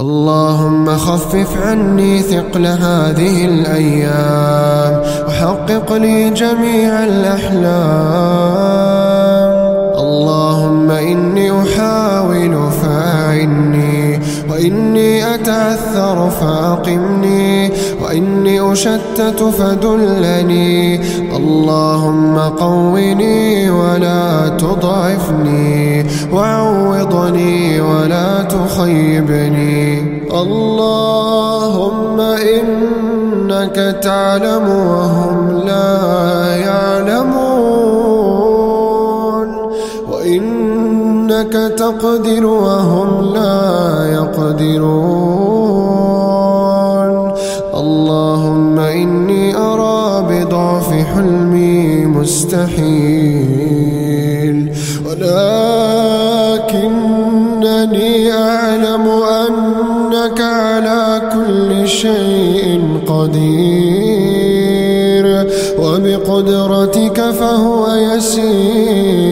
اللهم خفف عني ثقل هذه الأيام وحقق لي جميع الأحلام. اللهم إني أحاول فاعني وإني أتعثر فأقمني وإني أشتت فدلني اللهم قوني ولا تضعفني وعوضني ولا تخيبني. اللهم إنك تعلم وهم لا يعلمون. وإنك تقدر وهم لا يقدرون. اللهم إني أرى بضعف حلمي مستحيل. ولكنني أعلم أنك على كل شيء قدير وبقدرتك فهو يسير.